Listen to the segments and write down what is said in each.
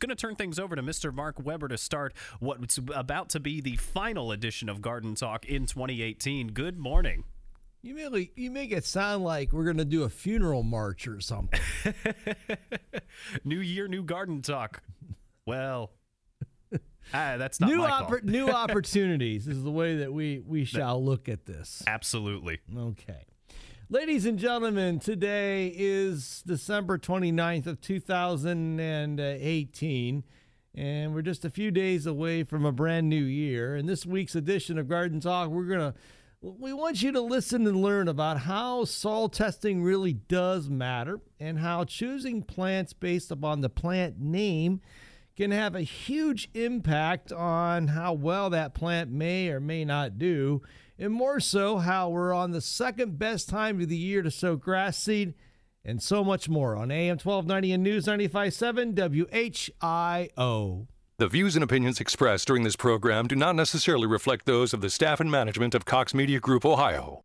going to turn things over to Mr. Mark Weber to start what's about to be the final edition of Garden Talk in 2018. Good morning. You make, you make it sound like we're going to do a funeral march or something. new year, new garden talk. Well, ah, that's not new oppor- new opportunities is the way that we we shall look at this. Absolutely. Okay. Ladies and gentlemen, today is December 29th of 2018 and we're just a few days away from a brand new year. In this week's edition of Garden Talk, we're going to we want you to listen and learn about how soil testing really does matter and how choosing plants based upon the plant name can have a huge impact on how well that plant may or may not do, and more so, how we're on the second best time of the year to sow grass seed, and so much more on AM 1290 and News 957 WHIO. The views and opinions expressed during this program do not necessarily reflect those of the staff and management of Cox Media Group Ohio.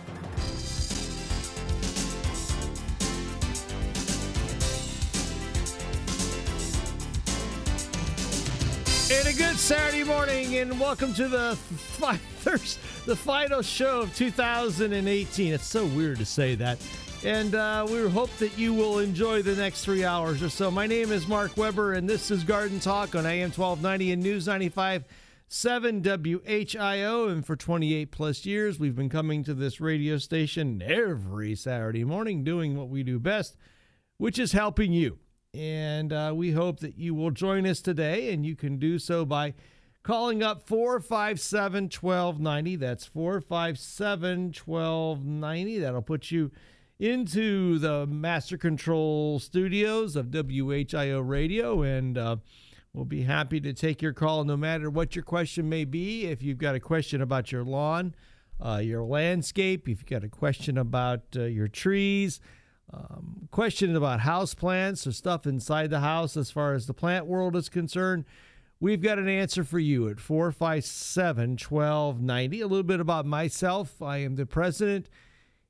And a good Saturday morning, and welcome to the the final show of 2018. It's so weird to say that. And uh, we hope that you will enjoy the next three hours or so. My name is Mark Weber, and this is Garden Talk on AM 1290 and News 95 7 WHIO. And for 28 plus years, we've been coming to this radio station every Saturday morning doing what we do best, which is helping you. And uh, we hope that you will join us today, and you can do so by calling up 457 1290. That's 457 1290. That'll put you into the Master Control studios of WHIO Radio, and uh, we'll be happy to take your call no matter what your question may be. If you've got a question about your lawn, uh, your landscape, if you've got a question about uh, your trees, um, questions about house plants or stuff inside the house as far as the plant world is concerned, we've got an answer for you at 457 1290. A little bit about myself I am the president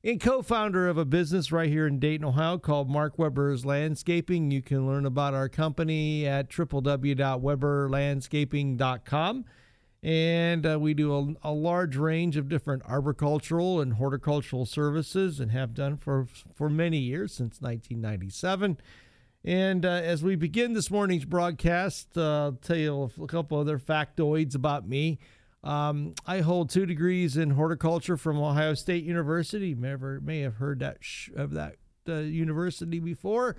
and co founder of a business right here in Dayton, Ohio called Mark Weber's Landscaping. You can learn about our company at www.weberlandscaping.com. And uh, we do a, a, large range of different arboricultural and horticultural services and have done for, for many years since 1997. And uh, as we begin this morning's broadcast, uh, I'll tell you a couple other factoids about me. Um, I hold two degrees in horticulture from Ohio State University. May, may have heard that sh- of that uh, university before.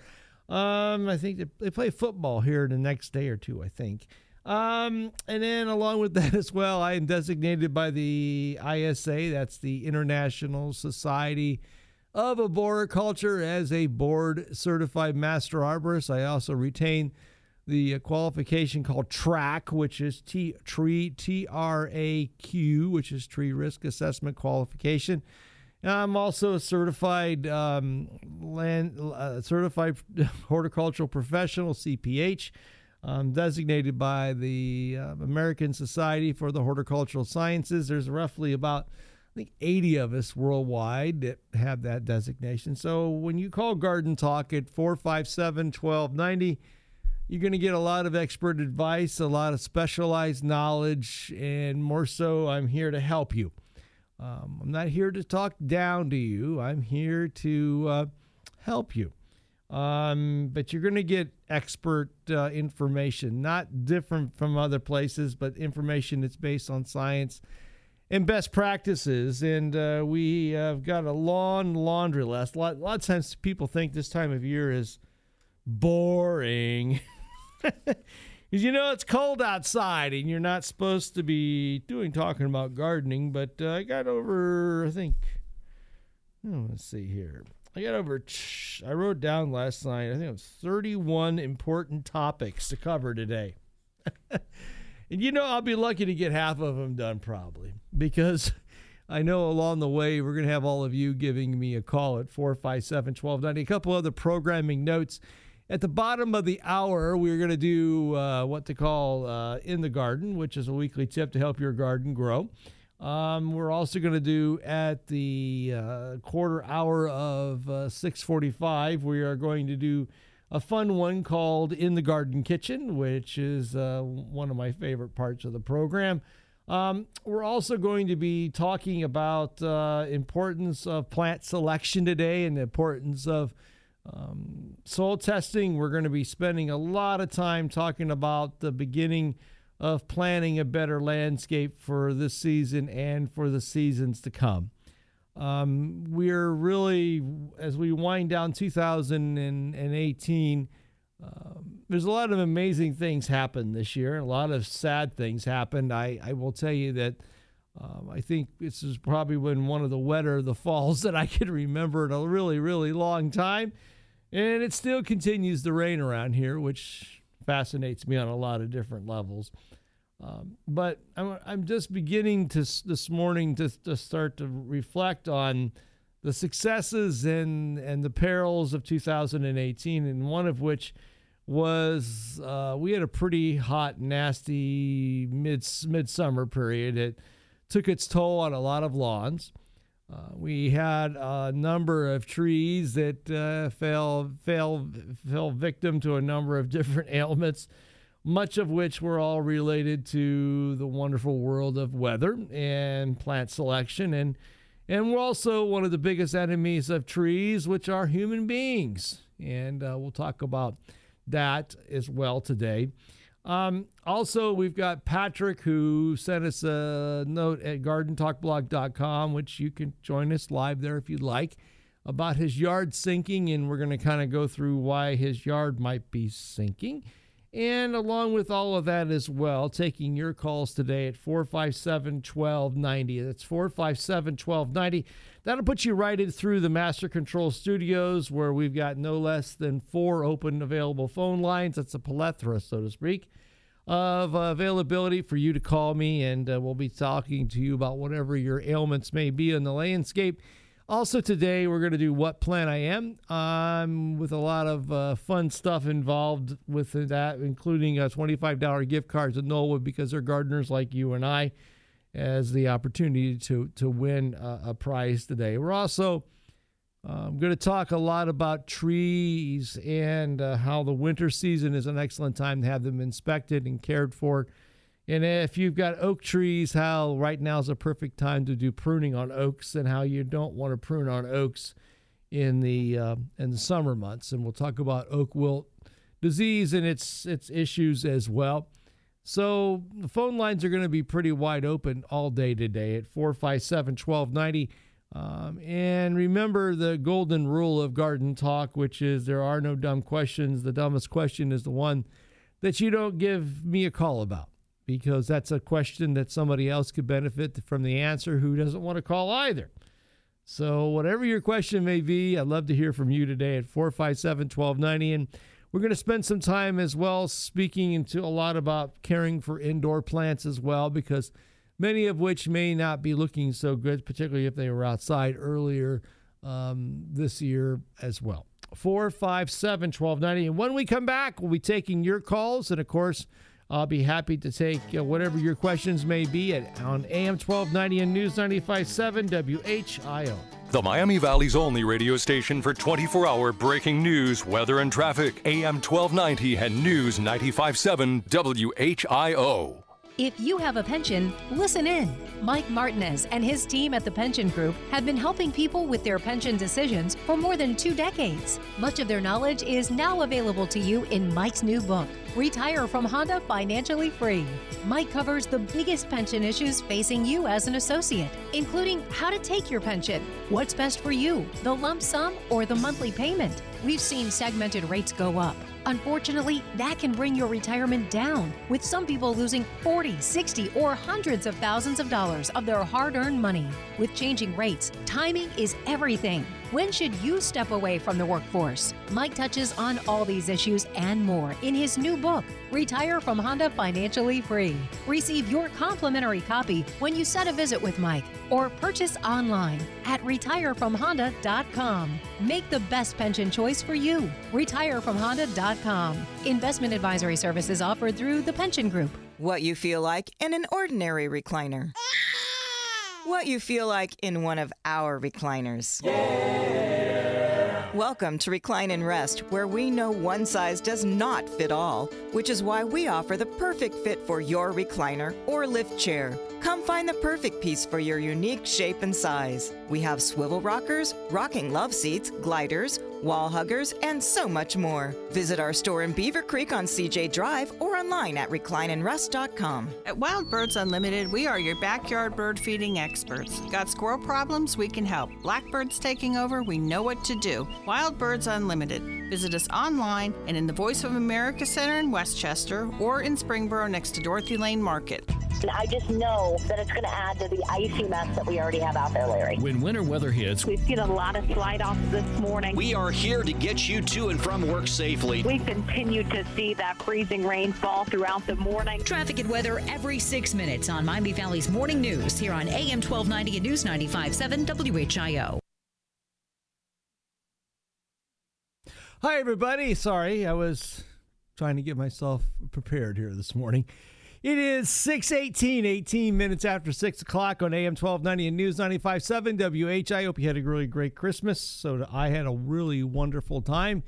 Um, I think they, they play football here the next day or two, I think. Um, and then along with that as well, I am designated by the ISA, that's the International Society of Arboriculture, as a board certified master arborist. I also retain the qualification called TRAQ, which is T tree T R A Q, which is tree risk assessment qualification. And I'm also a certified um, land uh, certified horticultural professional CPH um, designated by the uh, American Society for the Horticultural Sciences. There's roughly about, I think, 80 of us worldwide that have that designation. So when you call Garden Talk at 457 1290, you're going to get a lot of expert advice, a lot of specialized knowledge, and more so, I'm here to help you. Um, I'm not here to talk down to you, I'm here to uh, help you. Um, but you're going to get expert uh, information, not different from other places, but information that's based on science and best practices. And uh, we have got a lawn laundry list. A lot, a lot of times people think this time of year is boring. Because you know it's cold outside and you're not supposed to be doing talking about gardening. But uh, I got over, I think, oh, let's see here. I got over, I wrote down last night, I think it was 31 important topics to cover today. and you know, I'll be lucky to get half of them done probably because I know along the way we're going to have all of you giving me a call at 457 1290. A couple other programming notes. At the bottom of the hour, we're going to do uh, what to call uh, In the Garden, which is a weekly tip to help your garden grow. Um, we're also going to do at the uh, quarter hour of uh, 645, we are going to do a fun one called In the Garden Kitchen, which is uh, one of my favorite parts of the program. Um, we're also going to be talking about uh, importance of plant selection today and the importance of um, soil testing. We're going to be spending a lot of time talking about the beginning of planning a better landscape for this season and for the seasons to come. Um, we're really, as we wind down 2018, um, there's a lot of amazing things happened this year. A lot of sad things happened. I, I will tell you that um, I think this is probably been one of the wetter the falls that I can remember in a really, really long time. And it still continues to rain around here, which fascinates me on a lot of different levels. Um, but I'm, I'm just beginning to this morning to, to start to reflect on the successes and, and the perils of 2018, and one of which was uh, we had a pretty hot, nasty mid midsummer period. It took its toll on a lot of lawns. Uh, we had a number of trees that uh, fell fell fell victim to a number of different ailments much of which were all related to the wonderful world of weather and plant selection. And, and we're also one of the biggest enemies of trees, which are human beings. And uh, we'll talk about that as well today. Um, also, we've got Patrick who sent us a note at gardentalkblog.com, which you can join us live there if you'd like, about his yard sinking. And we're going to kind of go through why his yard might be sinking. And along with all of that as well, taking your calls today at 457 1290. That's 457 1290. That'll put you right in through the Master Control Studios where we've got no less than four open available phone lines. That's a plethora, so to speak, of availability for you to call me. And uh, we'll be talking to you about whatever your ailments may be in the landscape. Also, today we're going to do What Plant I Am um, with a lot of uh, fun stuff involved with that, including a $25 gift card to Knollwood because they're gardeners like you and I, as the opportunity to, to win a, a prize today. We're also um, going to talk a lot about trees and uh, how the winter season is an excellent time to have them inspected and cared for and if you've got oak trees, how right now is a perfect time to do pruning on oaks, and how you don't want to prune on oaks in the uh, in the summer months. And we'll talk about oak wilt disease and its its issues as well. So the phone lines are going to be pretty wide open all day today at 457 1290. Um, and remember the golden rule of garden talk, which is there are no dumb questions. The dumbest question is the one that you don't give me a call about because that's a question that somebody else could benefit from the answer who doesn't want to call either. So, whatever your question may be, I'd love to hear from you today at 457 1290. And we're going to spend some time as well speaking into a lot about caring for indoor plants as well, because many of which may not be looking so good, particularly if they were outside earlier um, this year as well. 457 1290. And when we come back, we'll be taking your calls. And of course, I'll be happy to take uh, whatever your questions may be at, on AM 1290 and News 95.7 WHIO. The Miami Valley's only radio station for 24 hour breaking news, weather, and traffic. AM 1290 and News 95.7 WHIO. If you have a pension, listen in. Mike Martinez and his team at the Pension Group have been helping people with their pension decisions for more than two decades. Much of their knowledge is now available to you in Mike's new book, Retire from Honda Financially Free. Mike covers the biggest pension issues facing you as an associate, including how to take your pension, what's best for you, the lump sum or the monthly payment. We've seen segmented rates go up Unfortunately, that can bring your retirement down, with some people losing 40, 60, or hundreds of thousands of dollars of their hard earned money. With changing rates, timing is everything. When should you step away from the workforce? Mike touches on all these issues and more in his new book, Retire from Honda Financially Free. Receive your complimentary copy when you set a visit with Mike or purchase online at retirefromhonda.com. Make the best pension choice for you. Retirefromhonda.com. Investment advisory services offered through the Pension Group. What you feel like in an ordinary recliner. What you feel like in one of our recliners. Welcome to Recline and Rest, where we know one size does not fit all, which is why we offer the perfect fit for your recliner or lift chair. Come find the perfect piece for your unique shape and size. We have swivel rockers, rocking love seats, gliders, wall huggers, and so much more. Visit our store in Beavercreek on CJ Drive or online at reclineandrest.com. At Wild Birds Unlimited, we are your backyard bird feeding experts. Got squirrel problems? We can help. Blackbirds taking over? We know what to do. Wild Birds Unlimited. Visit us online and in the Voice of America Center in West Chester or in Springboro next to Dorothy Lane Market. And I just know that it's going to add to the icy mess that we already have out there, Larry. When winter weather hits, we've seen a lot of slide offs this morning. We are here to get you to and from work safely. We've continued to see that freezing rainfall throughout the morning. Traffic and weather every six minutes on Miami Valley's Morning News here on AM 1290 and News 95.7 WHIO. Hi, everybody. Sorry, I was trying to get myself prepared here this morning. It is 618, 18 minutes after 6 o'clock on AM 1290 and News 95.7 WH. I hope you had a really great Christmas. So I had a really wonderful time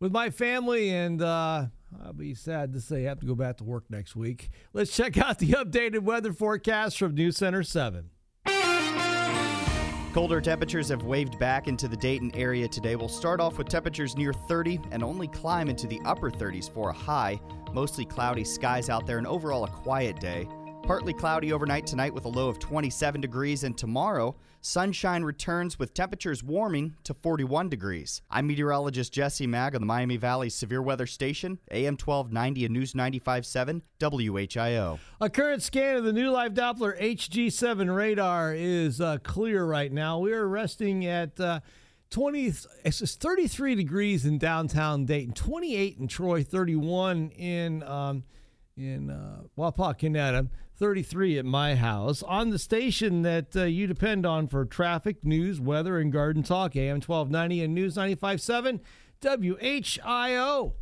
with my family, and uh, I'll be sad to say I have to go back to work next week. Let's check out the updated weather forecast from News Center 7. Colder temperatures have waved back into the Dayton area today. We'll start off with temperatures near 30 and only climb into the upper 30s for a high. Mostly cloudy skies out there and overall a quiet day. Partly cloudy overnight tonight with a low of 27 degrees, and tomorrow, sunshine returns with temperatures warming to 41 degrees. I'm meteorologist Jesse Maag on the Miami Valley Severe Weather Station, AM 1290 and News 95.7 WHIO. A current scan of the new live Doppler HG7 radar is uh, clear right now. We are resting at. Uh, 20 it's 33 degrees in downtown Dayton, 28 in Troy, 31 in um, in uh, Wapakoneta, 33 at my house. On the station that uh, you depend on for traffic, news, weather, and garden talk, AM 1290 and News 95.7 WHIO.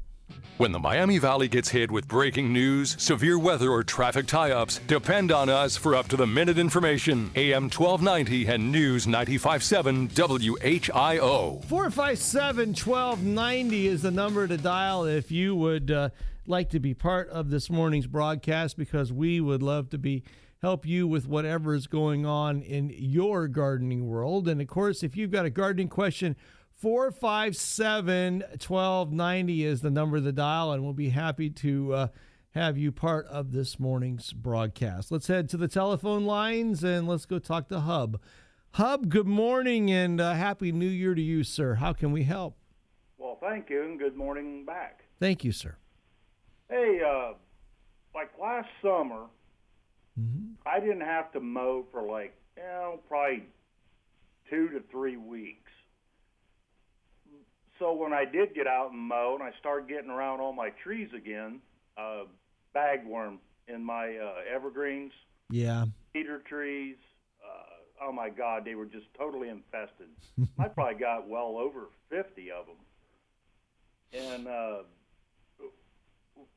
When the Miami Valley gets hit with breaking news, severe weather, or traffic tie ups, depend on us for up to the minute information. AM 1290 and News 957 WHIO. 457 1290 is the number to dial if you would uh, like to be part of this morning's broadcast because we would love to be help you with whatever is going on in your gardening world. And of course, if you've got a gardening question, 457 1290 is the number to dial, and we'll be happy to uh, have you part of this morning's broadcast. Let's head to the telephone lines and let's go talk to Hub. Hub, good morning and uh, happy new year to you, sir. How can we help? Well, thank you, and good morning back. Thank you, sir. Hey, uh, like last summer, mm-hmm. I didn't have to mow for like, you know, probably two to three weeks so when I did get out and mow and I started getting around all my trees again, uh, bagworm in my uh, evergreens, yeah, cedar trees. Uh, oh my God, they were just totally infested. I probably got well over fifty of them. And uh,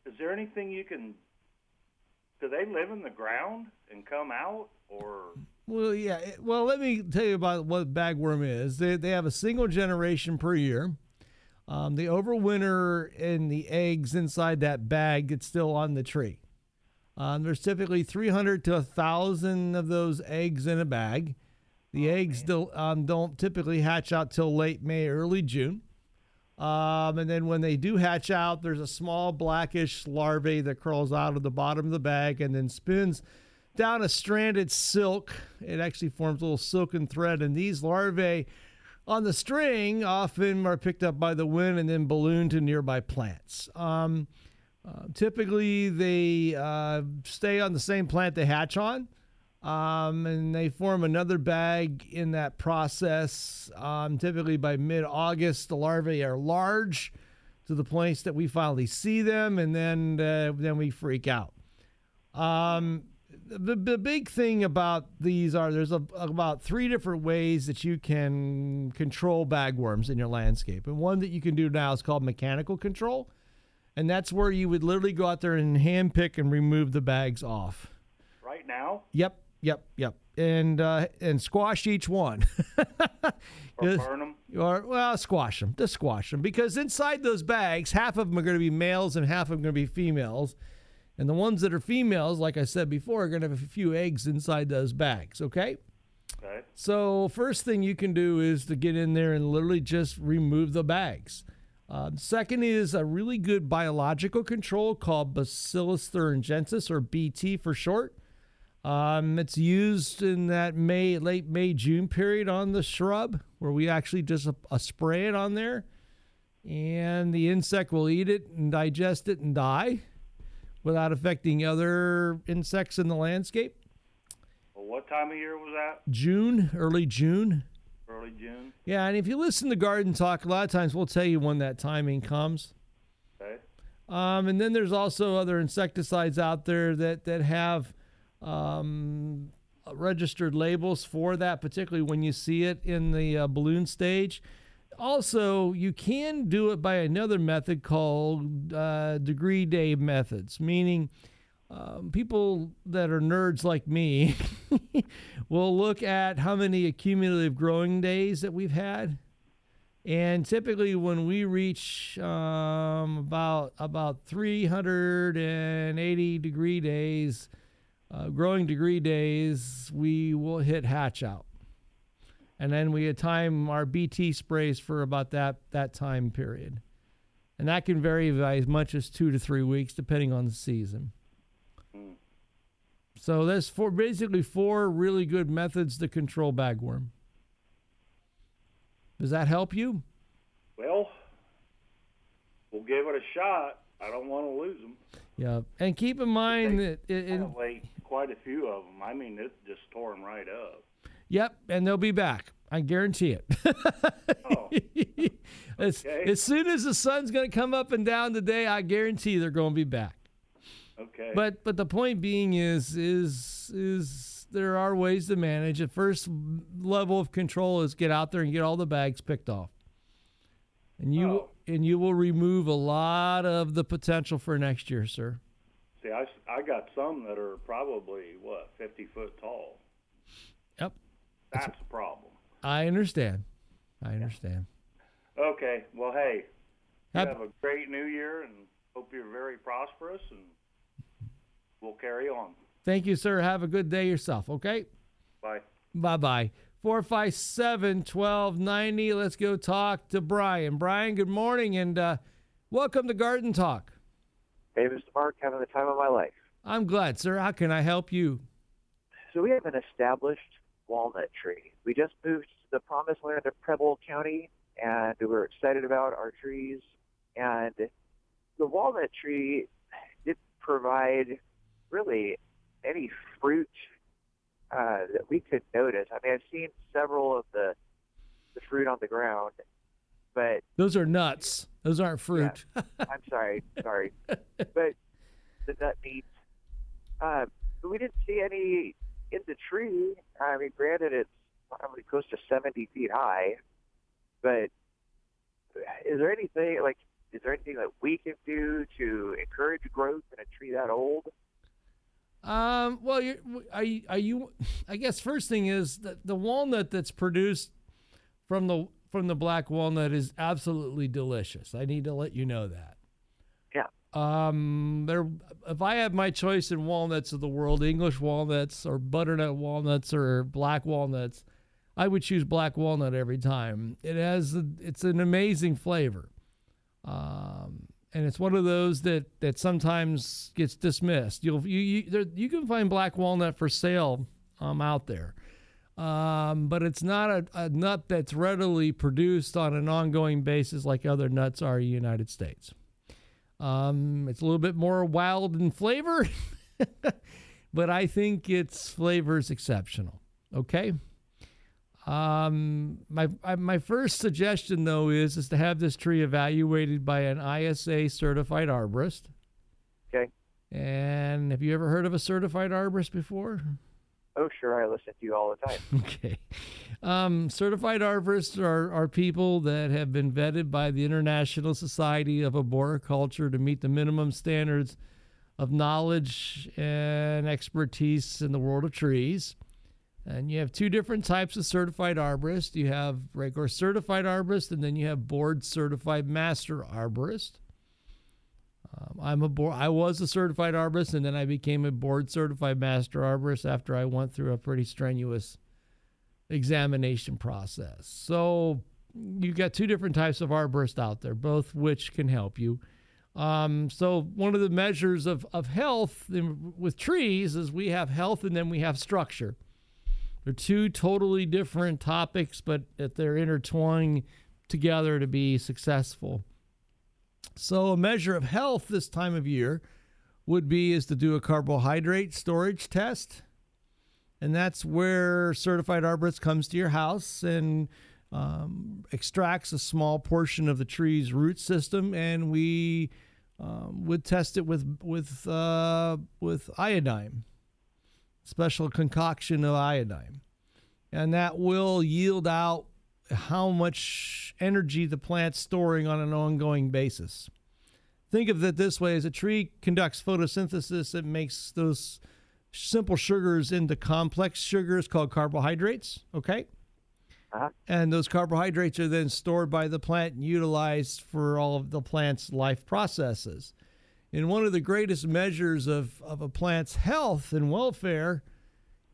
is there anything you can? Do they live in the ground and come out, or? Well, yeah. Well, let me tell you about what bagworm is. They, they have a single generation per year. Um, the overwinter and the eggs inside that bag get still on the tree. Um, there's typically 300 to 1,000 of those eggs in a bag. The oh, eggs still um, don't typically hatch out till late May, early June. Um, and then when they do hatch out, there's a small blackish larvae that crawls out of the bottom of the bag and then spins down a stranded silk. It actually forms a little silken thread, and these larvae on the string often are picked up by the wind and then ballooned to nearby plants. Um, uh, typically, they uh, stay on the same plant they hatch on. Um, and they form another bag in that process. Um, typically by mid August, the larvae are large to the place that we finally see them, and then uh, then we freak out. Um, the, the big thing about these are there's a, about three different ways that you can control bagworms in your landscape, and one that you can do now is called mechanical control, and that's where you would literally go out there and hand pick and remove the bags off. Right now? Yep, yep, yep, and uh, and squash each one. Or burn them? Or well, squash them. Just squash them because inside those bags, half of them are going to be males and half of them are going to be females. And the ones that are females, like I said before, are going to have a few eggs inside those bags. Okay. Okay. So first thing you can do is to get in there and literally just remove the bags. Uh, second is a really good biological control called Bacillus thuringiensis, or BT for short. Um, it's used in that May, late May, June period on the shrub, where we actually just uh, spray it on there, and the insect will eat it and digest it and die without affecting other insects in the landscape. Well, what time of year was that? June, early June. Early June. Yeah, and if you listen to Garden Talk, a lot of times we'll tell you when that timing comes. Okay. Um, and then there's also other insecticides out there that that have um, registered labels for that, particularly when you see it in the uh, balloon stage. Also, you can do it by another method called uh, degree day methods, meaning um, people that are nerds like me will look at how many accumulative growing days that we've had. And typically, when we reach um, about about 380 degree days, uh, growing degree days, we will hit hatch out, and then we time our BT sprays for about that that time period, and that can vary by as much as two to three weeks, depending on the season. So there's four, basically four really good methods to control bagworm. Does that help you? Well, we'll give it a shot. I don't want to lose them. Yeah, and keep in mind that it, it, quite a few of them. I mean, it just tore them right up. Yep, and they'll be back. I guarantee it. Oh. as, Okay. as soon as the sun's going to come up and down today, I guarantee they're going to be back. Okay. But but the point being is is is there are ways to manage. The first level of control is get out there and get all the bags picked off, and you Oh. and you will remove a lot of the potential for next year, sir. See, I, I got some that are probably what fifty foot tall. Yep, That's a problem. I understand. I understand. Okay. Well, hey, have a great New Year, and hope you're very prosperous, and we'll carry on. Thank you, sir. Have a good day yourself. Okay. Bye. Bye bye. 457 1290. Let's go talk to Brian. Brian, good morning and uh, welcome to Garden Talk. Hey, Mr. Mark, having the time of my life. I'm glad, sir. How can I help you? So we have an established walnut tree. We just moved to the promised land of Preble County, and we're excited about our trees. And the walnut tree didn't provide really any fruit uh, that we could notice. I mean, I've seen several of the the fruit on the ground, but Those are nuts. Those aren't fruit. I'm sorry, sorry, but the nut meats. Uh, we didn't see any in the tree. I mean, granted, it's probably close to 70 feet high, but is there anything like? Is there anything that we can do to encourage growth in a tree that old? Um, well, you're, are you, are you? I guess first thing is that the walnut that's produced from the from the black walnut is absolutely delicious. I need to let you know that. Yeah. Um, there. If I had my choice in walnuts of the world, English walnuts or butternut walnuts or black walnuts, I would choose black walnut every time. It has a, it's an amazing flavor. Um, and it's one of those that that sometimes gets dismissed. You'll you you, there, you can find black walnut for sale um, out there, um, but it's not a, a nut that's readily produced on an ongoing basis like other nuts are in the United States. Um, it's a little bit more wild in flavor, but I think its flavor is exceptional. Okay. Um, my my first suggestion though is is to have this tree evaluated by an ISA certified arborist. Okay. And have you ever heard of a certified arborist before? Oh, sure. I listen to you all the time. okay. Um, certified arborists are, are people that have been vetted by the International Society of Arboriculture to meet the minimum standards of knowledge and expertise in the world of trees. And you have two different types of certified arborist. You have regular certified arborist, and then you have board certified master arborist. Um, I'm a board. I was a certified arborist, and then I became a board certified master arborist after I went through a pretty strenuous examination process. So you've got two different types of arborist out there, both which can help you. Um, so one of the measures of of health in, with trees is we have health, and then we have structure. They're two totally different topics, but they're intertwining together to be successful. So a measure of health this time of year would be is to do a carbohydrate storage test. And that's where certified arborist comes to your house and um, extracts a small portion of the tree's root system, and we um, would test it with with uh, with iodine special concoction of iodine. And that will yield out how much energy the plant's storing on an ongoing basis. Think of it this way as a tree conducts photosynthesis, it makes those simple sugars into complex sugars called carbohydrates, okay? Uh-huh. And those carbohydrates are then stored by the plant and utilized for all of the plant's life processes. And one of the greatest measures of, of a plant's health and welfare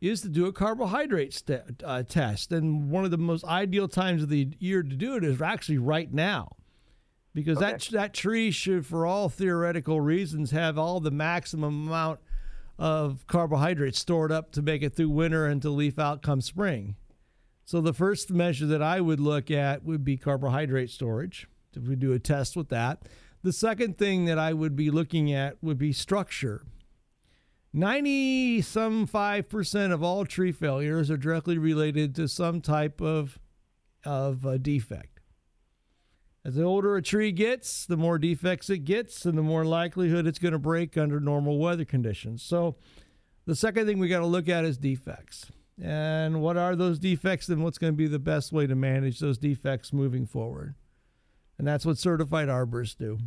is to do a carbohydrate st- uh, test. And one of the most ideal times of the year to do it is actually right now. Because Okay. that, that tree should, for all theoretical reasons, have all the maximum amount of carbohydrates stored up to make it through winter and to leaf out come spring. So the first measure that I would look at would be carbohydrate storage. If we do a test with that. The second thing that I would be looking at would be structure. 90 some 5% of all tree failures are directly related to some type of of uh, defect. As the older a tree gets, the more defects it gets and the more likelihood it's going to break under normal weather conditions. So the second thing we got to look at is defects. And what are those defects and what's going to be the best way to manage those defects moving forward? And that's what certified arborists do.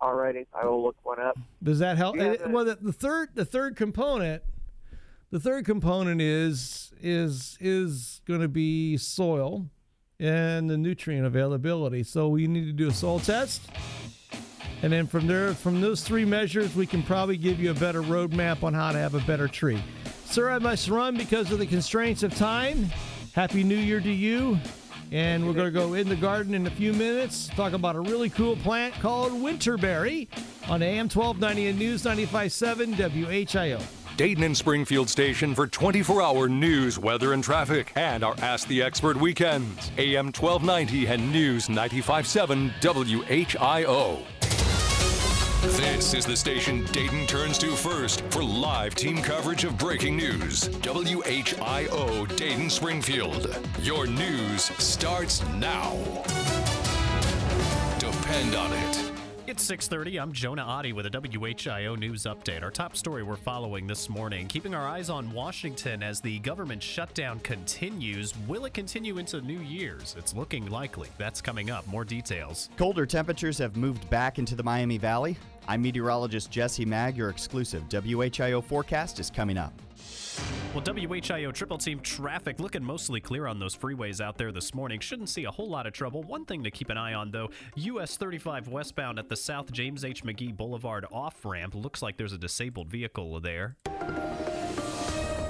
Alrighty, I will look one up. Does that help? Have well, the, the third the third component, the third component is is is going to be soil and the nutrient availability. So we need to do a soil test, and then from there, from those three measures, we can probably give you a better roadmap on how to have a better tree. Sir, I must run because of the constraints of time. Happy New Year to you. And we're going to go in the garden in a few minutes, talk about a really cool plant called winterberry on AM 1290 and News 95.7 WHIO. Dayton and Springfield station for 24 hour news, weather, and traffic, and our Ask the Expert weekends. AM 1290 and News 95.7 WHIO. This is the station Dayton turns to first for live team coverage of breaking news. WHIO Dayton Springfield. Your news starts now. Depend on it. It's 6:30. I'm Jonah Adi with a WHIO news update. Our top story we're following this morning, keeping our eyes on Washington as the government shutdown continues. Will it continue into New Year's? It's looking likely. That's coming up. More details. Colder temperatures have moved back into the Miami Valley. I'm meteorologist Jesse Maag. Your exclusive WHIO forecast is coming up. Well, WHIO triple team traffic looking mostly clear on those freeways out there this morning. Shouldn't see a whole lot of trouble. One thing to keep an eye on, though US 35 westbound at the South James H. McGee Boulevard off ramp. Looks like there's a disabled vehicle there.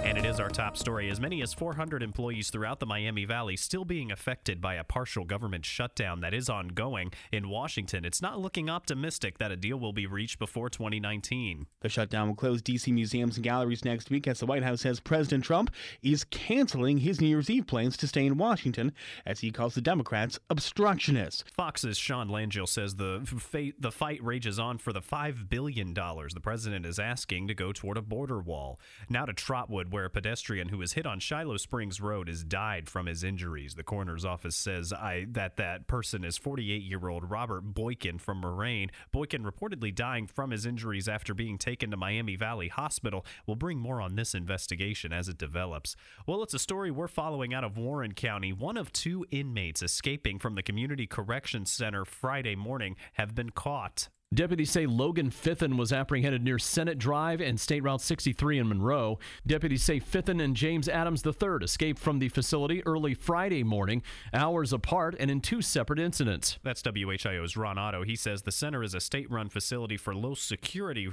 And it is our top story. As many as 400 employees throughout the Miami Valley still being affected by a partial government shutdown that is ongoing in Washington. It's not looking optimistic that a deal will be reached before 2019. The shutdown will close D.C. museums and galleries next week as the White House says President Trump is canceling his New Year's Eve plans to stay in Washington as he calls the Democrats obstructionists. Fox's Sean Langille says the, f- the fight rages on for the $5 billion the president is asking to go toward a border wall. Now to Trotwood, where a pedestrian who was hit on Shiloh Springs Road has died from his injuries. The coroner's office says I, that that person is 48 year old Robert Boykin from Moraine. Boykin reportedly dying from his injuries after being taken to Miami Valley Hospital. We'll bring more on this investigation as it develops. Well, it's a story we're following out of Warren County. One of two inmates escaping from the Community Corrections Center Friday morning have been caught. Deputies say Logan Fithen was apprehended near Senate Drive and State Route 63 in Monroe. Deputies say Fithen and James Adams III escaped from the facility early Friday morning, hours apart, and in two separate incidents. That's WHIO's Ron Otto. He says the center is a state-run facility for low security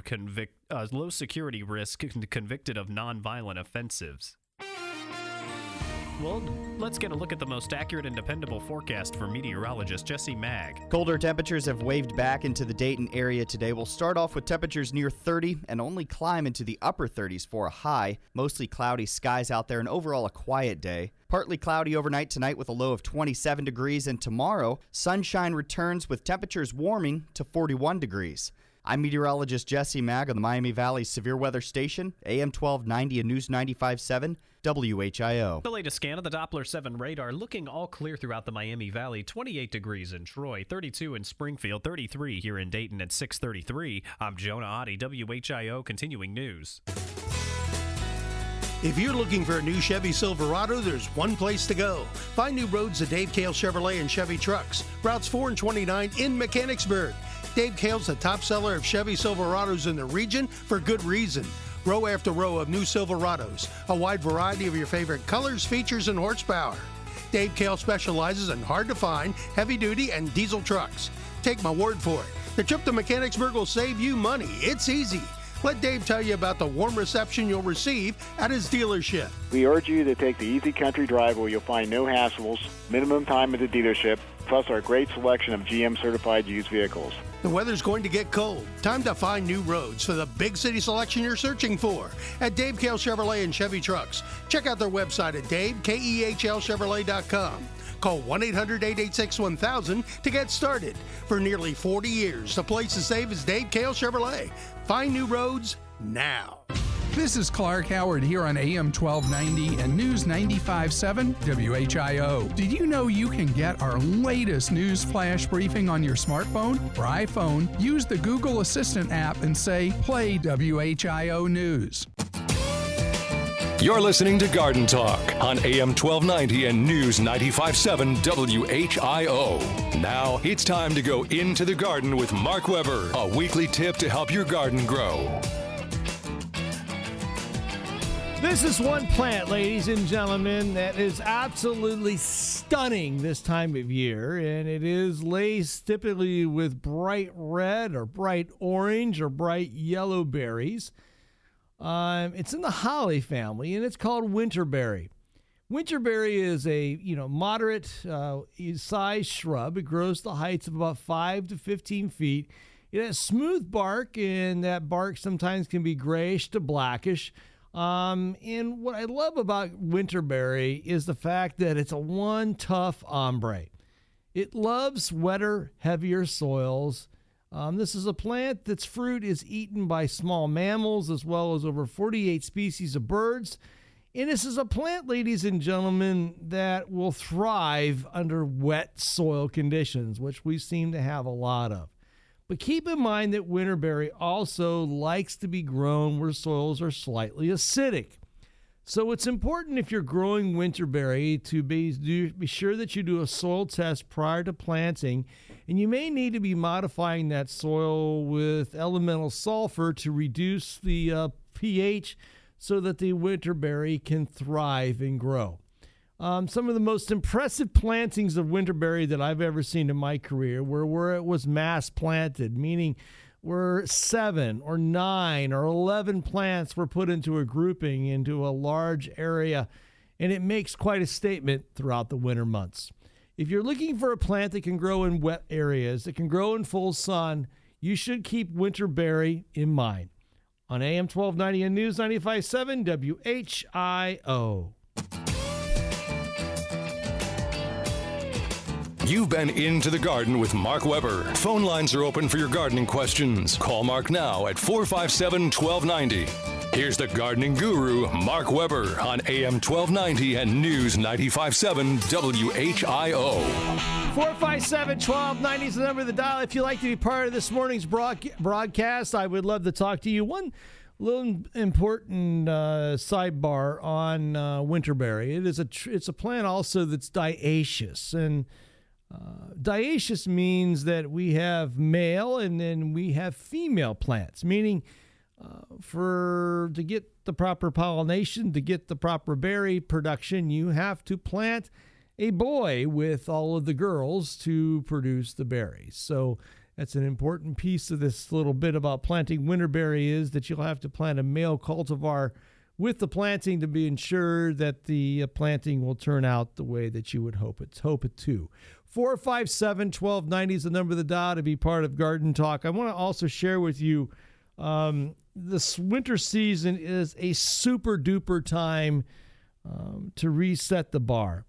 uh, low security risk convicted of nonviolent offensives. Well, let's get a look at the most accurate and dependable forecast for meteorologist Jesse Maag. Colder temperatures have waved back into the Dayton area today. We'll start off with temperatures near 30 and only climb into the upper 30s for a high. Mostly cloudy skies out there and overall a quiet day. Partly cloudy overnight tonight with a low of 27 degrees, and tomorrow, sunshine returns with temperatures warming to 41 degrees. I'm meteorologist Jesse Maag on the Miami Valley Severe Weather Station, AM 1290 and News 95.7, WHIO. The latest scan of the Doppler 7 radar looking all clear throughout the Miami Valley. 28 degrees in Troy, 32 in Springfield, 33 here in Dayton at 633. I'm Jonah Oddie, WHIO Continuing News. If you're looking for a new Chevy Silverado, there's one place to go. Find new roads at Dave Kehl Chevrolet and Chevy Trucks, routes 4 and 29 in Mechanicsburg. Dave Kehl's the top seller of Chevy Silverados in the region for good reason. Row after row of new Silverados, a wide variety of your favorite colors, features, and horsepower. Dave Kehl specializes in hard to find, heavy duty, and diesel trucks. Take my word for it. The trip to Mechanicsburg will save you money. It's easy. Let Dave tell you about the warm reception you'll receive at his dealership. We urge you to take the easy country drive where you'll find no hassles, minimum time at the dealership, plus our great selection of GM certified used vehicles. The weather's going to get cold. Time to find new roads for the big city selection you're searching for at Dave Kehl Chevrolet and Chevy Trucks. Check out their website at davekehlchevrolet.com. Call 1 800 886 1000 to get started. For nearly 40 years, the place to save is Dave Kehl Chevrolet. Find new roads now. This is Clark Howard here on AM 1290 and News 95.7 WHIO. Did you know you can get our latest news flash briefing on your smartphone or iPhone? Use the Google Assistant app and say, Play WHIO News. You're listening to Garden Talk on AM 1290 and News 95.7 WHIO. Now it's time to go into the garden with Mark Weber, a weekly tip to help your garden grow. This is one plant, ladies and gentlemen, that is absolutely stunning this time of year, and it is laced typically with bright red or bright orange or bright yellow berries. Um, it's in the holly family, and it's called winterberry. Winterberry is a you know moderate uh, size shrub. It grows to heights of about five to fifteen feet. It has smooth bark, and that bark sometimes can be grayish to blackish. Um, and what I love about winterberry is the fact that it's a one tough ombre. It loves wetter, heavier soils. Um, this is a plant that's fruit is eaten by small mammals as well as over 48 species of birds. And this is a plant, ladies and gentlemen, that will thrive under wet soil conditions, which we seem to have a lot of. But keep in mind that winterberry also likes to be grown where soils are slightly acidic. So it's important if you're growing winterberry to be, do, be sure that you do a soil test prior to planting, and you may need to be modifying that soil with elemental sulfur to reduce the uh, pH so that the winterberry can thrive and grow. Um, some of the most impressive plantings of winterberry that I've ever seen in my career were where it was mass planted, meaning where seven or nine or 11 plants were put into a grouping into a large area, and it makes quite a statement throughout the winter months. If you're looking for a plant that can grow in wet areas, that can grow in full sun, you should keep winterberry in mind. On AM 1290 and News 957 WHIO. You've been into the garden with Mark Weber. Phone lines are open for your gardening questions. Call Mark now at 457 1290. Here's the gardening guru, Mark Weber, on AM 1290 and News 957 WHIO. 457 1290 is the number of the dial. If you'd like to be part of this morning's broadcast, I would love to talk to you. One little important uh, sidebar on uh, winterberry. It is a tr- it's a plant also that's dioecious and uh, dioecious means that we have male and then we have female plants, meaning uh, for to get the proper pollination, to get the proper berry production, you have to plant a boy with all of the girls to produce the berries. So that's an important piece of this little bit about planting winterberry is that you'll have to plant a male cultivar with the planting to be ensured that the uh, planting will turn out the way that you would hope it hope it to. 457 1290 is the number of the dial to be part of Garden Talk. I want to also share with you um, this winter season is a super duper time um, to reset the bar.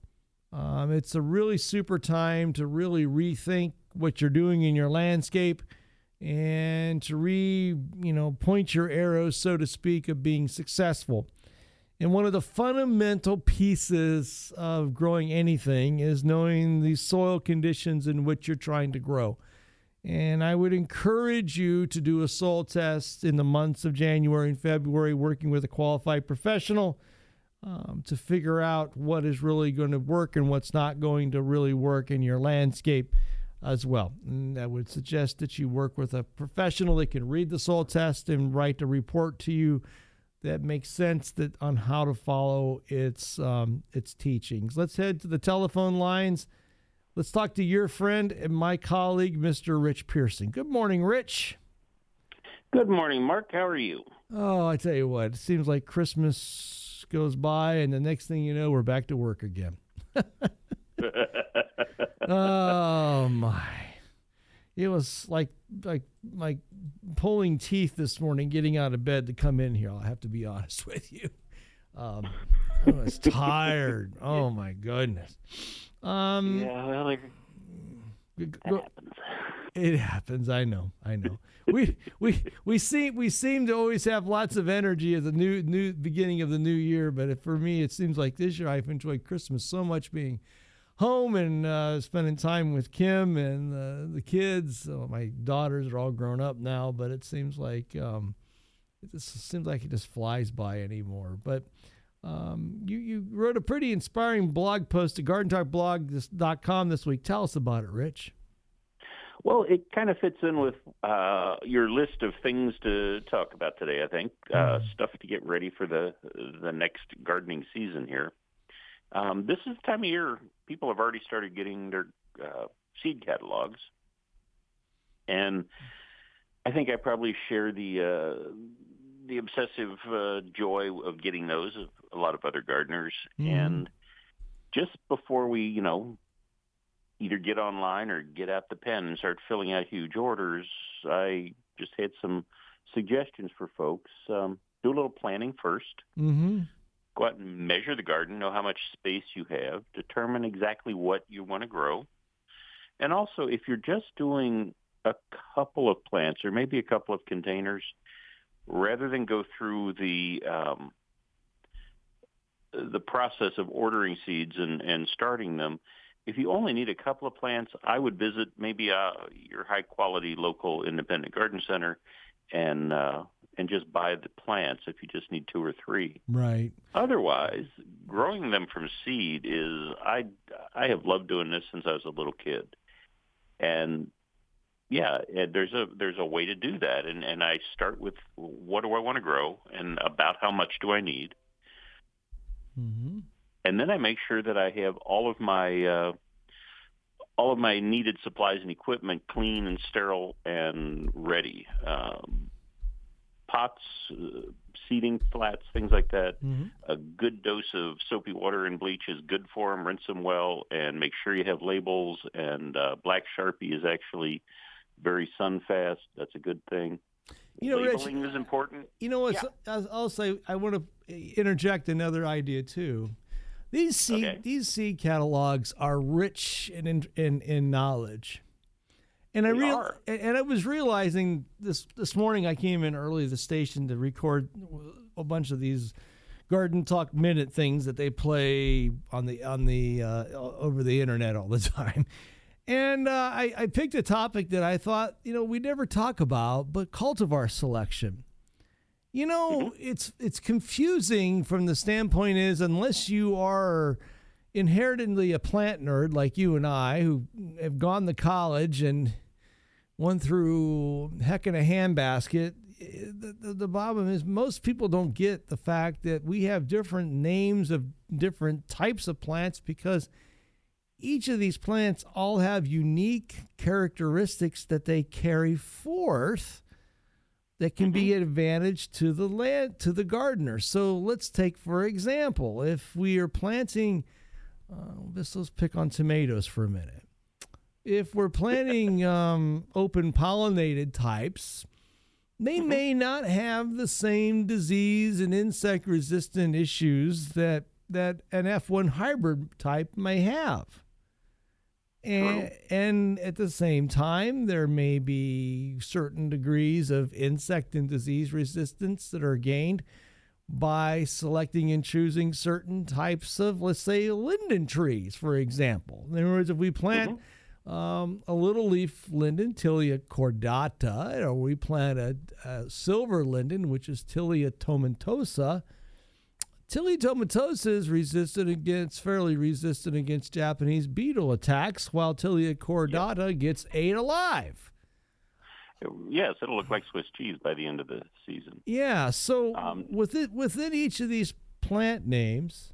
Um, it's a really super time to really rethink what you're doing in your landscape and to re, you know, point your arrows, so to speak, of being successful. And one of the fundamental pieces of growing anything is knowing the soil conditions in which you're trying to grow. And I would encourage you to do a soil test in the months of January and February, working with a qualified professional um, to figure out what is really going to work and what's not going to really work in your landscape as well. And I would suggest that you work with a professional that can read the soil test and write a report to you that makes sense that on how to follow its um, its teachings. Let's head to the telephone lines. Let's talk to your friend and my colleague, Mr. Rich Pearson. Good morning, Rich. Good morning, Mark. How are you? Oh, I tell you what, it seems like Christmas goes by, and the next thing you know, we're back to work again. oh my! It was like like like pulling teeth this morning getting out of bed to come in here. I'll have to be honest with you. Um, I was tired. Oh my goodness. Um, yeah, well, it, happens. It happens. I know. I know. we we we seem we seem to always have lots of energy at the new new beginning of the new year, but for me, it seems like this year I've enjoyed Christmas so much being home and uh, spending time with Kim and uh, the kids. my daughters are all grown up now, but it seems like um, it just seems like it just flies by anymore. But um, you you wrote a pretty inspiring blog post at GardenTalkBlog.com this week. Tell us about it, Rich. Well, it kind of fits in with uh, your list of things to talk about today. I think uh, mm. stuff to get ready for the the next gardening season here. Um, this is the time of year people have already started getting their uh, seed catalogs, and I think I probably share the uh, the obsessive uh, joy of getting those of a lot of other gardeners. Mm. And just before we, you know, either get online or get out the pen and start filling out huge orders, I just had some suggestions for folks. Um, do a little planning 1st mm-hmm go out and measure the garden, know how much space you have, determine exactly what you want to grow. And also, if you're just doing a couple of plants or maybe a couple of containers, rather than go through the um, the process of ordering seeds and, and starting them, if you only need a couple of plants, I would visit maybe uh, your high quality local independent garden center and uh, and just buy the plants if you just need two or three. Right. Otherwise, growing them from seed is I I have loved doing this since I was a little kid, and yeah, there's a there's a way to do that, and and I start with what do I want to grow and about how much do I need, mm-hmm. and then I make sure that I have all of my uh, all of my needed supplies and equipment clean and sterile and ready. Um, pots, uh, seating flats, things like that. Mm-hmm. A good dose of soapy water and bleach is good for them. Rinse them well and make sure you have labels. And uh, black Sharpie is actually very sun fast. That's a good thing. You know, Labeling Rich, is important. You know what? I'll I'll say I want to interject another idea too. These seed these seed catalogs are rich in in in, knowledge. And I real and and I was realizing this this morning. I came in early to the station to record a bunch of these garden talk minute things that they play on the on the uh, over the internet all the time. And uh, I, I picked a topic that I thought you know we never talk about, but cultivar selection. You know, it's it's confusing from the standpoint is unless you are inherently a plant nerd like you and I, who have gone to college and went through heck in a handbasket. The, the, the bottom is most people don't get the fact that we have different names of different types of plants because each of these plants all have unique characteristics that they carry forth that can be an advantage to the land to the gardener. So let's take for example, if we are planting uh, let's, let's pick on tomatoes for a minute. If we're planting um, open pollinated types, they may not have the same disease and insect resistant issues that that an F1 hybrid type may have. And, and at the same time, there may be certain degrees of insect and disease resistance that are gained by selecting and choosing certain types of, let's say, linden trees, for example. In other words, if we plant um, a little leaf linden, Tilia cordata, or we plant a, a silver linden, which is Tilia tomentosa, Tilia tomentosa is resistant against, fairly resistant against Japanese beetle attacks, while Tilia cordata gets ate alive. Yes, it'll look like Swiss cheese by the end of the season. Yeah. So within within each of these plant names,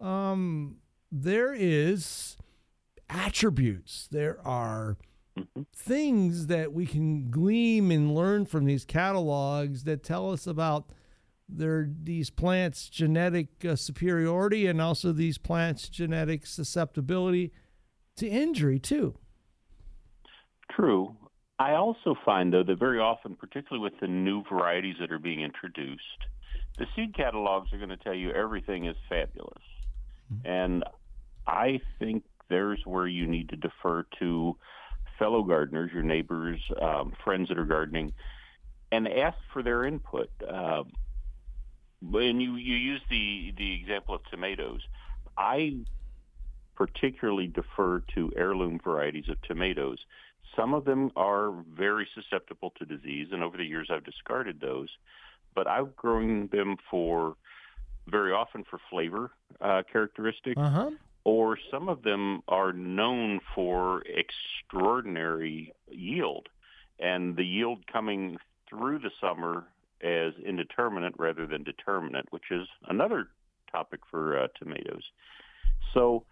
um, there is attributes. There are things that we can glean and learn from these catalogs that tell us about their these plants' genetic uh, superiority and also these plants' genetic susceptibility to injury too. True. I also find, though, that very often, particularly with the new varieties that are being introduced, the seed catalogs are going to tell you everything is fabulous. And I think there's where you need to defer to fellow gardeners, your neighbors, um, friends that are gardening, and ask for their input. Um, when you, you use the, the example of tomatoes, I particularly defer to heirloom varieties of tomatoes. Some of them are very susceptible to disease, and over the years I've discarded those. But I've grown them for very often for flavor uh, characteristics, Uh-huh. or some of them are known for extraordinary yield, and the yield coming through the summer as indeterminate rather than determinate, which is another topic for uh, tomatoes. So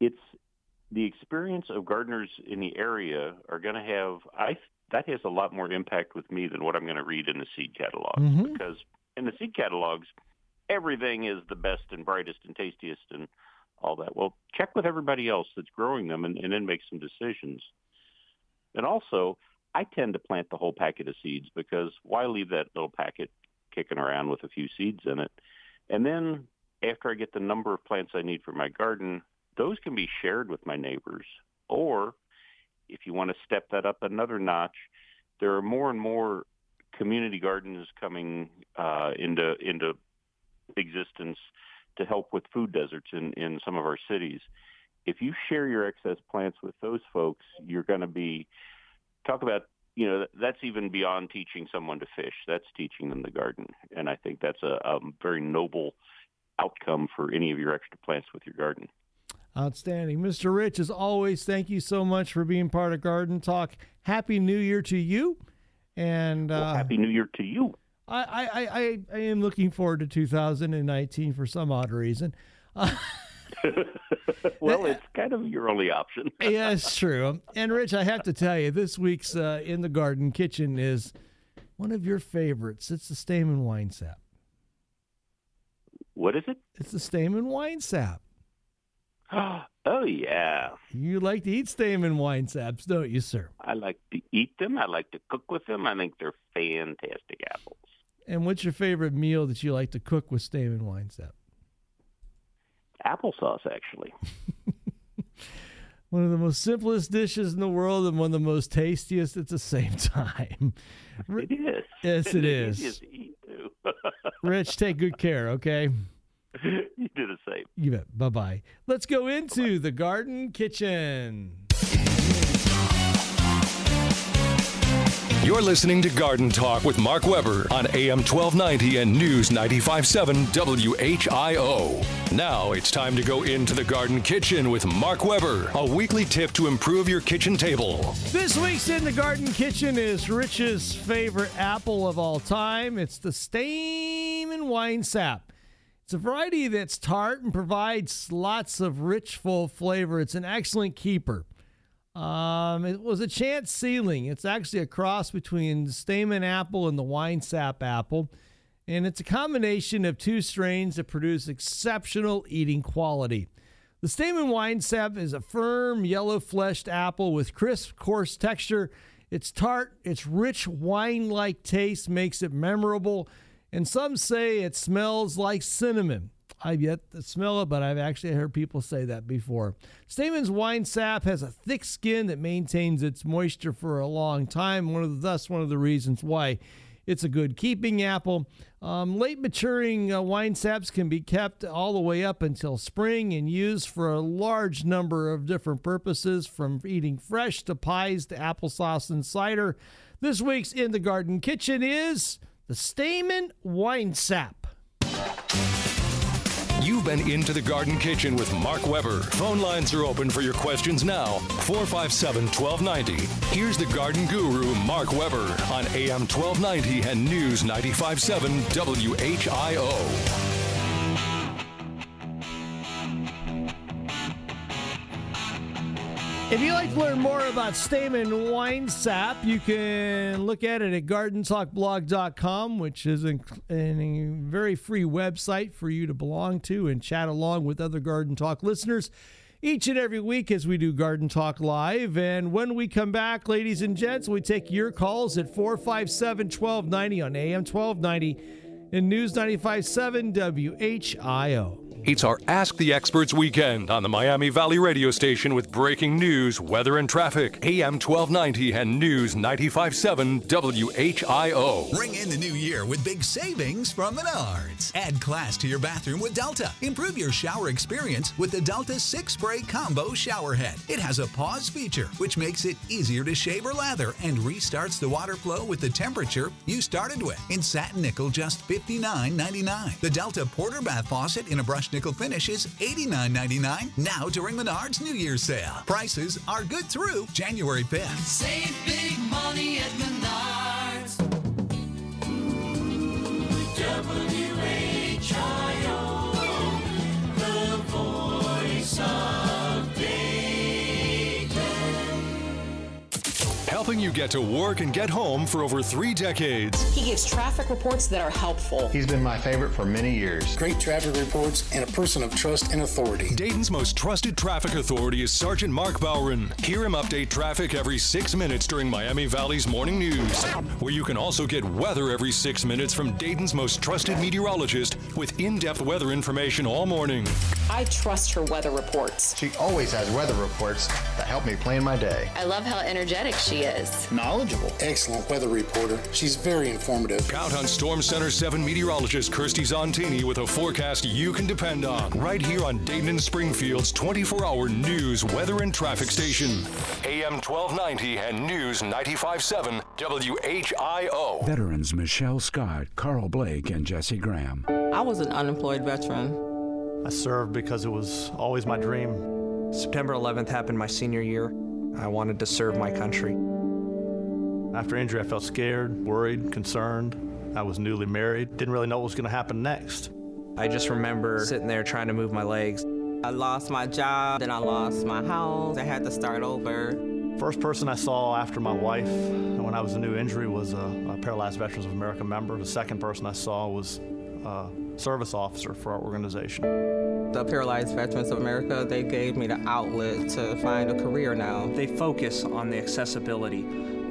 it's the experience of gardeners in the area are going to have I that has a lot more impact with me than what I'm going to read in the seed catalogs Mhm. because in the seed catalogs everything is the best and brightest and tastiest and all that. Well, check with everybody else that's growing them and, and then make some decisions. And also, I tend to plant the whole packet of seeds because why leave that little packet kicking around with a few seeds in it? And then after I get the number of plants I need for my garden, those can be shared with my neighbors. Or if you want to step that up another notch, there are more and more community gardens coming uh, into into existence to help with food deserts in, in some of our cities. If you share your excess plants with those folks, you're going to be talk about you know that's even beyond teaching someone to fish. That's teaching them the garden, and I think that's a, a very noble outcome for any of your extra plants with your garden. Outstanding. Mr. Rich, as always, thank you so much for being part of Garden Talk. Happy New Year to you. And uh, Well, Happy New Year to you. I, I, I, I, am looking forward to 2019 for some odd reason. Uh, well, it's kind of your only option. yeah, it's true. And Rich, I have to tell you, this week's uh, in the garden kitchen is one of your favorites. It's the Stayman wine sap. What is it? It's the Stayman wine sap. oh yeah. You like to eat Stayman wine saps, don't you, sir? I like to eat them. I like to cook with them. I think they're fantastic apples. And what's your favorite meal that you like to cook with Stayman wine sap? Applesauce, actually. one of the most simplest dishes in the world and one of the most tastiest at the same time. It is. Yes, it is. It is too. Rich, take good care, okay? You do the same. You bet. Bye bye. Let's go into Bye-bye. the garden kitchen. You're listening to Garden Talk with Mark Weber on AM 1290 and News 957 WHIO. Now it's time to go into the garden kitchen with Mark Weber, a weekly tip to improve your kitchen table. This week's in the garden kitchen is Rich's favorite apple of all time. It's the Stayman wine sap. It's a variety that's tart and provides lots of rich, full flavor. It's an excellent keeper. Um, it was a chance seedling. It's actually a cross between Stayman apple and the wine sap apple. And it's a combination of two strains that produce exceptional eating quality. The Stayman wine sap is a firm, yellow fleshed apple with crisp, coarse texture. It's tart, its rich wine like taste makes it memorable. And some say it smells like cinnamon. I've yet to smell it, but I've actually heard people say that before. Stayman's wine sap has a thick skin that maintains its moisture for a long time. One of the, thus one of the reasons why it's a good keeping apple. Um, late maturing uh, wine saps can be kept all the way up until spring and used for a large number of different purposes, from eating fresh to pies to applesauce and cider. This week's In the Garden Kitchen is the Stayman Wine Sap. You've been into the Garden Kitchen with Mark Weber. Phone lines are open for your questions now. 457 1290. Here's the garden guru, Mark Weber, on AM 1290 and News 957 WHIO. If you'd like to learn more about Stayman Wine Sap, you can look at it at gardentalkblog.com, which is a, a, very free website for you to belong to and chat along with other Garden Talk listeners each and every week as we do Garden Talk Live. And when we come back, ladies and gents, we take your calls at 457 1290 on AM 1290 and News 957 WHIO. It's our Ask the Experts weekend on the Miami Valley radio station with breaking news, weather, and traffic. AM 1290 and News 957 WHIO. Ring in the new year with big savings from Menards. Add class to your bathroom with Delta. Improve your shower experience with the Delta 6 Spray Combo Shower Head. It has a pause feature, which makes it easier to shave or lather and restarts the water flow with the temperature you started with. In satin nickel, just $59.99. The Delta Porter Bath Faucet in a nickel finish is $89.99 now during Menards New Year's sale. Prices are good through January 5th. Save big money at Menards. WHIO, Helping you get to work and get home for over three decades. He gives traffic reports that are helpful. He's been my favorite for many years. Great traffic reports and a person of trust and authority. Dayton's most trusted traffic authority is Sergeant Mark Bowron. Hear him update traffic every six minutes during Miami Valley's morning news, where you can also get weather every six minutes from Dayton's most trusted meteorologist with in depth weather information all morning. I trust her weather reports. She always has weather reports that help me plan my day. I love how energetic she is. Knowledgeable. Excellent weather reporter. She's very informative. Count on Storm Center 7 meteorologist Kirstie Zontini with a forecast you can depend on. Right here on Dayton and Springfield's 24 hour news, weather, and traffic station. AM 1290 and News 957 WHIO. Veterans Michelle Scott, Carl Blake, and Jesse Graham. I was an unemployed veteran. I served because it was always my dream. September 11th happened my senior year. I wanted to serve my country. After injury, I felt scared, worried, concerned. I was newly married, didn't really know what was going to happen next. I just remember sitting there trying to move my legs. I lost my job, then I lost my house. I had to start over. First person I saw after my wife when I was a new injury was a, a Paralyzed Veterans of America member. The second person I saw was a service officer for our organization. The Paralyzed Veterans of America, they gave me the outlet to find a career now. They focus on the accessibility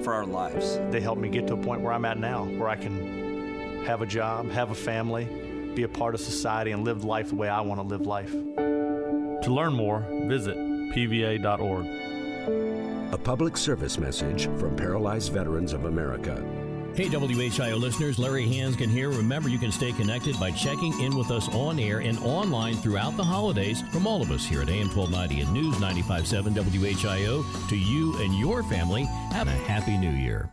for our lives. They helped me get to a point where I'm at now, where I can have a job, have a family, be a part of society, and live life the way I want to live life. To learn more, visit pva.org. A public service message from Paralyzed Veterans of America. Hey, WHIO listeners, Larry Hansgen here. Remember, you can stay connected by checking in with us on air and online throughout the holidays from all of us here at AM 1290 and News 95.7 WHIO. To you and your family, have a happy new year.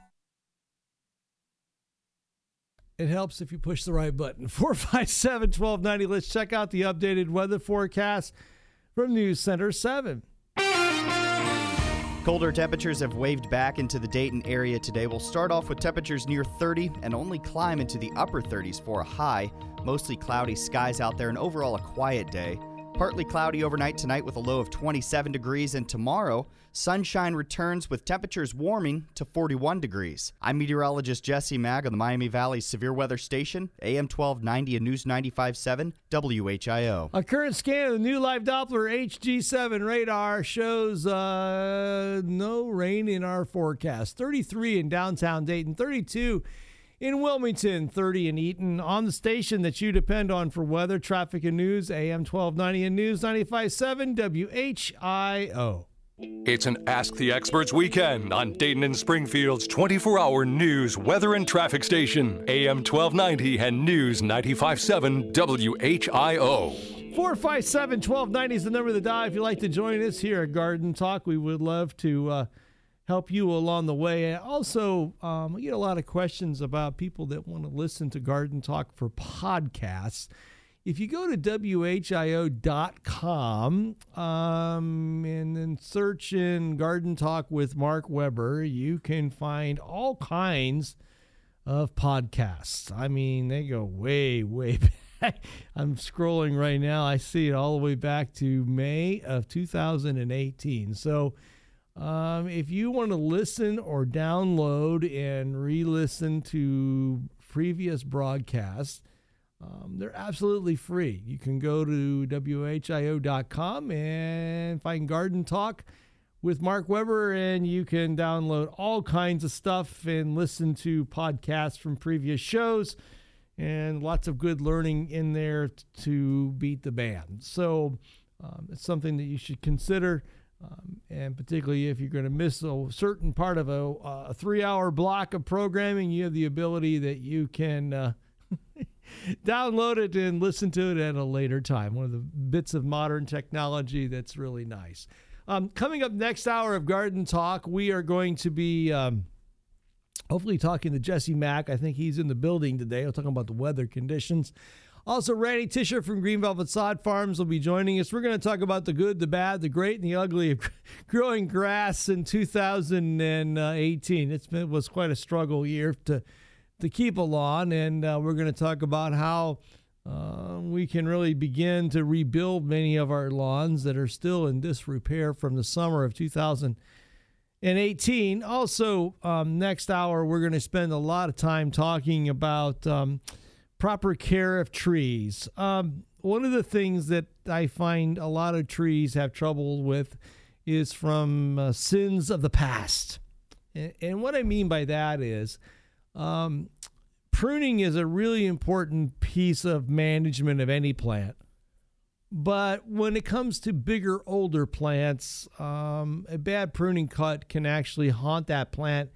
It helps if you push the right button. 457 1290. Let's check out the updated weather forecast from News Center 7. Colder temperatures have waved back into the Dayton area today. We'll start off with temperatures near 30 and only climb into the upper 30s for a high. Mostly cloudy skies out there and overall a quiet day. Partly cloudy overnight tonight with a low of 27 degrees, and tomorrow, sunshine returns with temperatures warming to 41 degrees. I'm meteorologist Jesse Maag on the Miami Valley Severe Weather Station, AM 1290 and News 95.7 WHIO. A current scan of the new live Doppler HG7 radar shows uh, no rain in our forecast. 33 in downtown Dayton, 32 in Wilmington, 30 in Eaton. On the station that you depend on for weather, traffic, and news, AM 1290 and News 95.7 WHIO. It's an Ask the Experts weekend on Dayton and Springfield's 24 hour news, weather, and traffic station, AM 1290 and News 95.7 WHIO. 457 1290 is the number of the dial. If you'd like to join us here at Garden Talk, we would love to uh, help you along the way. Also, um, we get a lot of questions about people that want to listen to Garden Talk for podcasts. If you go to WHIO.com um, and then search in Garden Talk with Mark Weber, you can find all kinds of podcasts. I mean, they go way, way back. I'm scrolling right now. I see it all the way back to May of 2018. So, um, if you want to listen or download and re listen to previous broadcasts, um, they're absolutely free. You can go to WHIO.com and find Garden Talk with Mark Weber, and you can download all kinds of stuff and listen to podcasts from previous shows and lots of good learning in there to beat the band. So um, it's something that you should consider. Um, and particularly if you're going to miss a certain part of a, a three hour block of programming, you have the ability that you can uh, download it and listen to it at a later time. One of the bits of modern technology that's really nice. Um, coming up next hour of Garden Talk, we are going to be um, hopefully talking to Jesse Maag. I think he's in the building today. We're talking about the weather conditions. Also, Randy Tisher from Green Velvet Sod Farms will be joining us. We're going to talk about the good, the bad, the great, and the ugly of growing grass in 2018. It's been, it was quite a struggle year to to keep a lawn, and uh, we're going to talk about how uh, we can really begin to rebuild many of our lawns that are still in disrepair from the summer of 2018. Also, um, next hour, we're going to spend a lot of time talking about um, proper care of trees. Um, one of the things that I find a lot of trees have trouble with is from uh, sins of the past. And, and, what I mean by that is um, pruning is a really important piece of management of any plant. But when it comes to bigger, older plants, um, a bad pruning cut can actually haunt that plant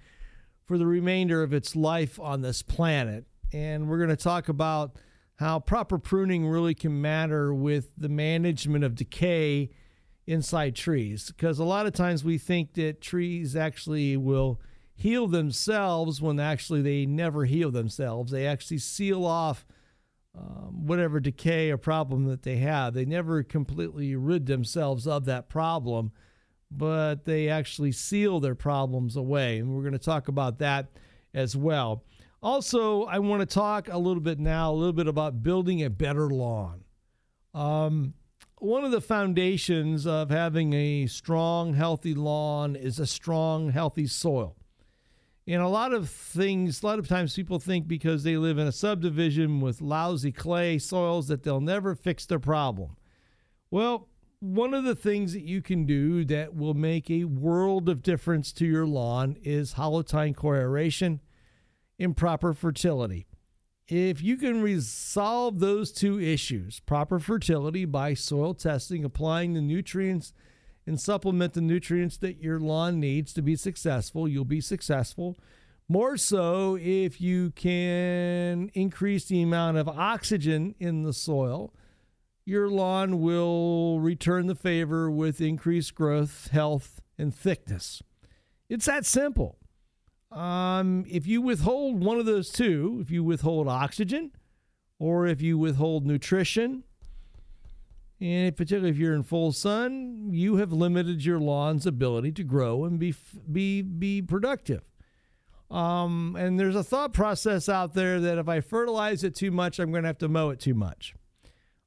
for the remainder of its life on this planet. And we're going to talk about how proper pruning really can matter with the management of decay inside trees. Because a lot of times we think that trees actually will heal themselves when actually they never heal themselves. They actually seal off um, whatever decay or problem that they have. They never completely rid themselves of that problem, but they actually seal their problems away. And we're going to talk about that as well. Also, I want to talk a little bit now, a little bit about building a better lawn. Um, one of the foundations of having a strong, healthy lawn is a strong, healthy soil. And a lot of things, a lot of times people think because they live in a subdivision with lousy clay soils that they'll never fix their problem. Well, one of the things that you can do that will make a world of difference to your lawn is hollow tine core aeration and proper fertility. If you can resolve those two issues, proper fertility by soil testing, applying the nutrients and supplement the nutrients that your lawn needs to be successful, you'll be successful. More so if you can increase the amount of oxygen in the soil, your lawn will return the favor with increased growth, health, and thickness. It's that simple. Um, if you withhold one of those two, if you withhold oxygen or if you withhold nutrition, and particularly if you're in full sun, you have limited your lawn's ability to grow and be be be productive. Um, and there's a thought process out there that if I fertilize it too much, I'm going to have to mow it too much.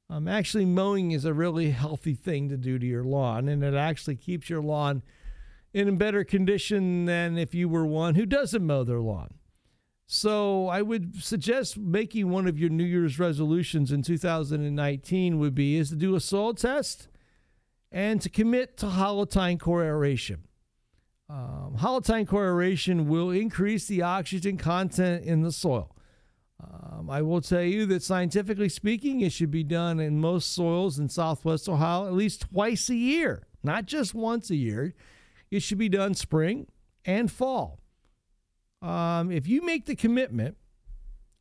Um, actually, mowing is a really healthy thing to do to your lawn, and it actually keeps your lawn in better condition than if you were one who doesn't mow their lawn. So I would suggest making one of your New Year's resolutions in 2019 would be is to do a soil test and to commit to hollow tine core aeration. Um, hollow tine core aeration will increase the oxygen content in the soil. Um, I will tell you that scientifically speaking, it should be done in most soils in southwest Ohio at least twice a year, not just once a year. It should be done spring and fall. Um, if you make the commitment,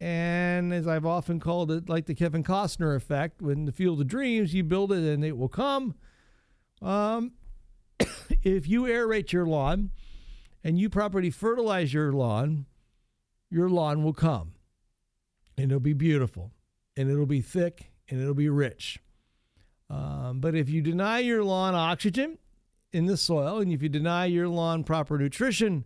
and as I've often called it, like the Kevin Costner effect, when the field of dreams, you build it and it will come. Um, if you aerate your lawn and you properly fertilize your lawn, your lawn will come and it'll be beautiful and it'll be thick and it'll be rich. Um, but if you deny your lawn oxygen in the soil and if you deny your lawn proper nutrition,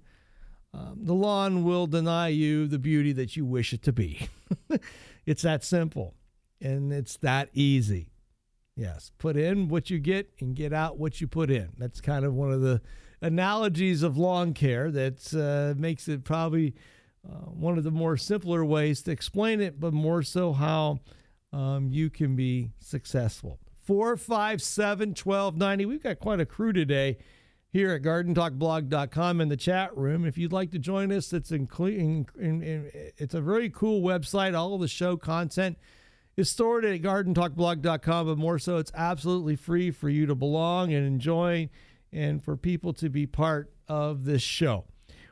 um, the lawn will deny you the beauty that you wish it to be. it's that simple and it's that easy. Yes, put in what you get and get out what you put in. That's kind of one of the analogies of lawn care that uh, makes it probably uh, one of the more simpler ways to explain it, but more so how um, you can be successful. 457 1290. We've got quite a crew today here at gardentalkblog.com in the chat room. If you'd like to join us, it's including it's a very cool website. All of the show content is stored at gardentalkblog.com, but more so, it's absolutely free for you to belong and enjoy and for people to be part of this show.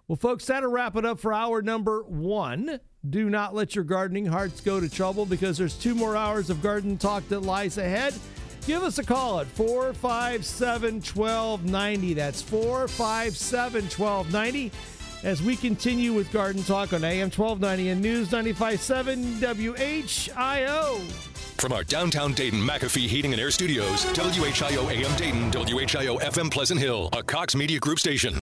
Well, folks, that'll wrap it up for hour number one. Do not let your gardening hearts go to trouble because there's two more hours of garden talk that lies ahead. Give us a call at 457 1290. That's 457 1290 as we continue with Garden Talk on AM 1290 and News 957 WHIO. From our downtown Dayton McAfee Heating and Air Studios, WHIO AM Dayton, WHIO FM Pleasant Hill, a Cox Media Group station.